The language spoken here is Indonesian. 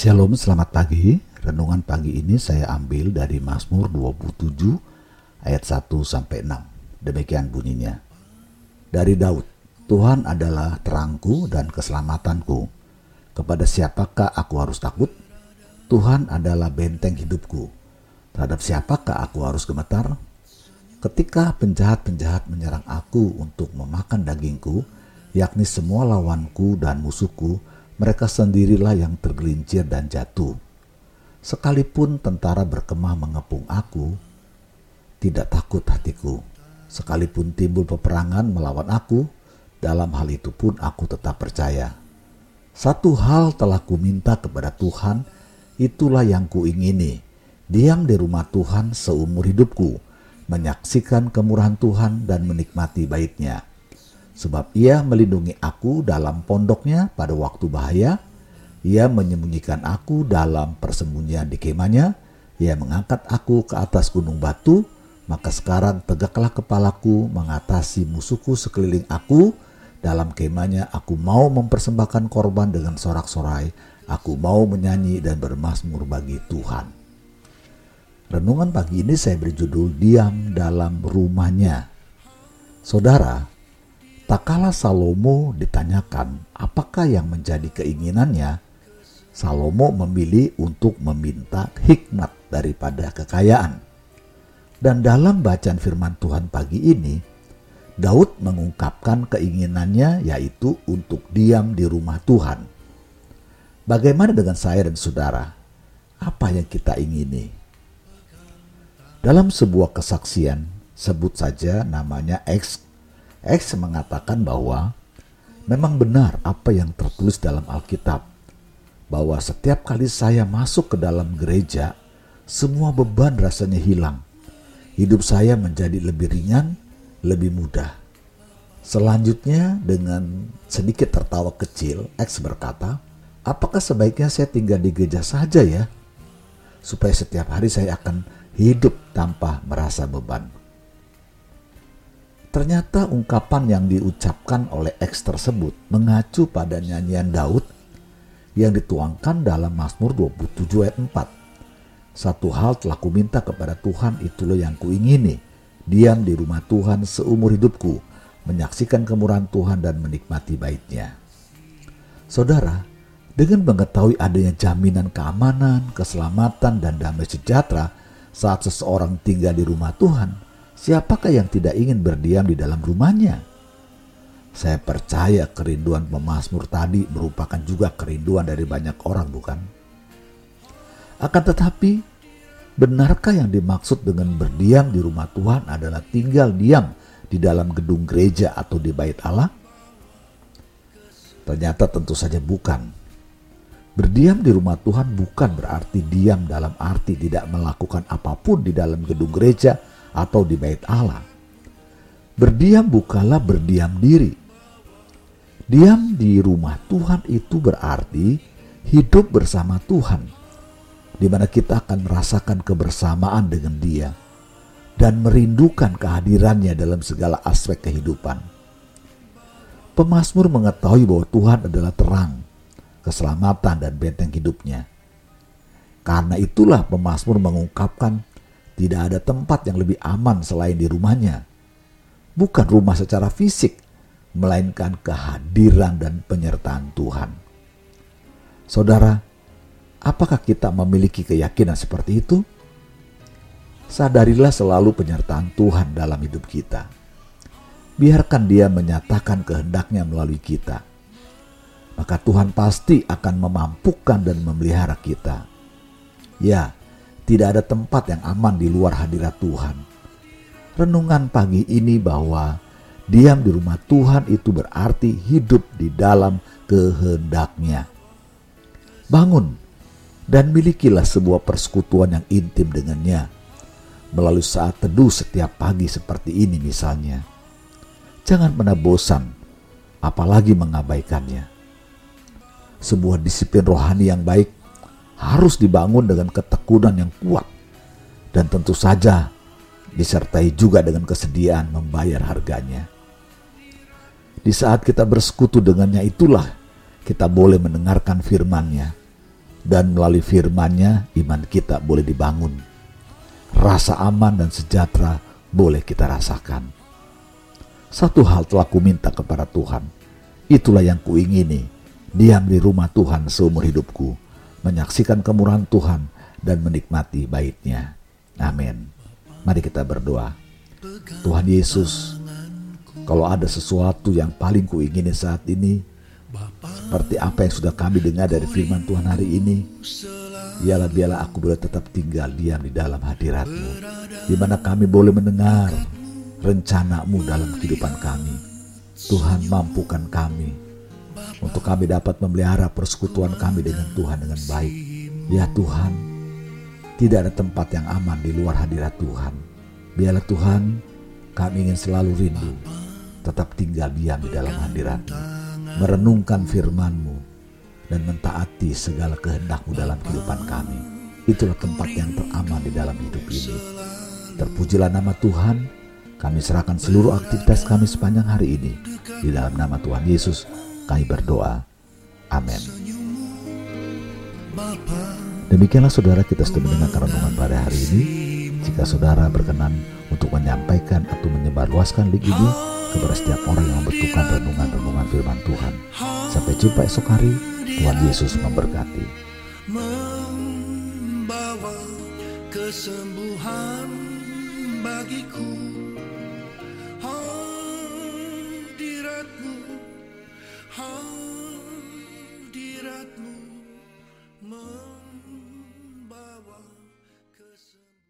Shalom, selamat pagi. Renungan pagi ini saya ambil dari Mazmur 27 ayat 1 sampai 6. Demikian bunyinya. Dari Daud, Tuhan adalah terangku dan keselamatanku. Kepada siapakah aku harus takut? Tuhan adalah benteng hidupku. Terhadap siapakah aku harus gemetar? Ketika penjahat-penjahat menyerang aku untuk memakan dagingku, yakni semua lawanku dan musuhku, mereka sendirilah yang tergelincir dan jatuh. Sekalipun tentara berkemah mengepung aku, tidak takut hatiku. Sekalipun timbul peperangan melawan aku, dalam hal itu pun aku tetap percaya. Satu hal telah kuminta kepada Tuhan, itulah yang kuingini. Diam di rumah Tuhan seumur hidupku, menyaksikan kemurahan Tuhan dan menikmati baitnya sebab ia melindungi aku dalam pondoknya pada waktu bahaya. Ia menyembunyikan aku dalam persembunyian di kemahnya. Ia mengangkat aku ke atas gunung batu. Maka sekarang tegaklah kepalaku mengatasi musuhku sekeliling aku. Dalam kemahnya aku mau mempersembahkan korban dengan sorak-sorai. Aku mau menyanyi dan bermasmur bagi Tuhan. Renungan pagi ini saya berjudul Diam dalam rumahnya. Saudara, Tak kala Salomo ditanyakan apakah yang menjadi keinginannya, Salomo memilih untuk meminta hikmat daripada kekayaan. Dan dalam bacaan firman Tuhan pagi ini, Daud mengungkapkan keinginannya yaitu untuk diam di rumah Tuhan. Bagaimana dengan saya dan saudara? Apa yang kita ingini? Dalam sebuah kesaksian, sebut saja namanya X X mengatakan bahwa memang benar apa yang tertulis dalam Alkitab, bahwa setiap kali saya masuk ke dalam gereja, semua beban rasanya hilang. Hidup saya menjadi lebih ringan, lebih mudah. Selanjutnya dengan sedikit tertawa kecil, X berkata, apakah sebaiknya saya tinggal di gereja saja ya? Supaya setiap hari saya akan hidup tanpa merasa beban. Ternyata ungkapan yang diucapkan oleh X tersebut mengacu pada nyanyian Daud yang dituangkan dalam Mazmur 27 ayat 4. Satu hal telah kuminta kepada Tuhan itulah yang kuingini, diam di rumah Tuhan seumur hidupku, menyaksikan kemurahan Tuhan dan menikmati baitnya. Saudara, dengan mengetahui adanya jaminan keamanan, keselamatan, dan damai sejahtera saat seseorang tinggal di rumah Tuhan, Siapakah yang tidak ingin berdiam di dalam rumahnya? Saya percaya kerinduan pemazmur tadi merupakan juga kerinduan dari banyak orang, bukan? Akan tetapi, benarkah yang dimaksud dengan berdiam di rumah Tuhan adalah tinggal diam di dalam gedung gereja atau di bait Allah? Ternyata tentu saja bukan. Berdiam di rumah Tuhan bukan berarti diam dalam arti tidak melakukan apa pun di dalam gedung gereja atau di bait Allah. Berdiam bukanlah berdiam diri. Diam di rumah Tuhan itu berarti hidup bersama Tuhan, di mana kita akan merasakan kebersamaan dengan Dia dan merindukan kehadirannya dalam segala aspek kehidupan. Pemasmur mengetahui bahwa Tuhan adalah terang, keselamatan, dan benteng hidupnya. Karena itulah pemasmur mengungkapkan tidak ada tempat yang lebih aman selain di rumahnya. Bukan rumah secara fisik, melainkan kehadiran dan penyertaan Tuhan. Saudara, apakah kita memiliki keyakinan seperti itu? Sadarilah selalu penyertaan Tuhan dalam hidup kita. Biarkan Dia menyatakan kehendaknya melalui kita. Maka Tuhan pasti akan memampukan dan memelihara kita. Ya, tidak ada tempat yang aman di luar hadirat Tuhan. Renungan pagi ini bahwa diam di rumah Tuhan itu berarti hidup di dalam kehendaknya. Bangun dan milikilah sebuah persekutuan yang intim dengannya melalui saat teduh setiap pagi seperti ini misalnya. Jangan pernah bosan, apalagi mengabaikannya. Sebuah disiplin rohani yang baik harus dibangun dengan ketekunan yang kuat dan tentu saja disertai juga dengan kesediaan membayar harganya. Di saat kita bersekutu dengannya itulah kita boleh mendengarkan firman-Nya. dan melalui firman-Nya iman kita boleh dibangun. Rasa aman dan sejahtera boleh kita rasakan. Satu hal telah kuminta kepada Tuhan, itulah yang kuingini, diam di rumah Tuhan seumur hidupku, menyaksikan kemurahan Tuhan dan menikmati baitnya. Amin. Mari kita berdoa. Tuhan Yesus, kalau ada sesuatu yang paling kuingini saat ini, seperti apa yang sudah kami dengar dari firman Tuhan hari ini, ialah biarlah aku boleh tetap tinggal diam di dalam hadiratmu, di mana kami boleh mendengar rencanamu dalam kehidupan kami. Tuhan mampukan kami untuk kami dapat memelihara persekutuan kami dengan Tuhan dengan baik. Ya Tuhan, tidak ada tempat yang aman di luar hadirat Tuhan. Biarlah Tuhan, kami ingin selalu rindu, tetap tinggal diam di dalam hadiratmu, merenungkan firman-Mu, dan mentaati segala kehendakmu dalam kehidupan kami. Itulah tempat yang teraman di dalam hidup ini. Terpujilah nama Tuhan, kami serahkan seluruh aktivitas kami sepanjang hari ini. Di dalam nama Tuhan Yesus, kami berdoa. Amin. Demikianlah saudara kita sudah mendengarkan renungan pada hari ini. Jika saudara berkenan untuk menyampaikan atau menyebarluaskan link ini kepada setiap orang yang membutuhkan renungan-renungan firman Tuhan. Sampai jumpa esok hari. Tuhan Yesus memberkati. Membawa kesembuhan bagiku.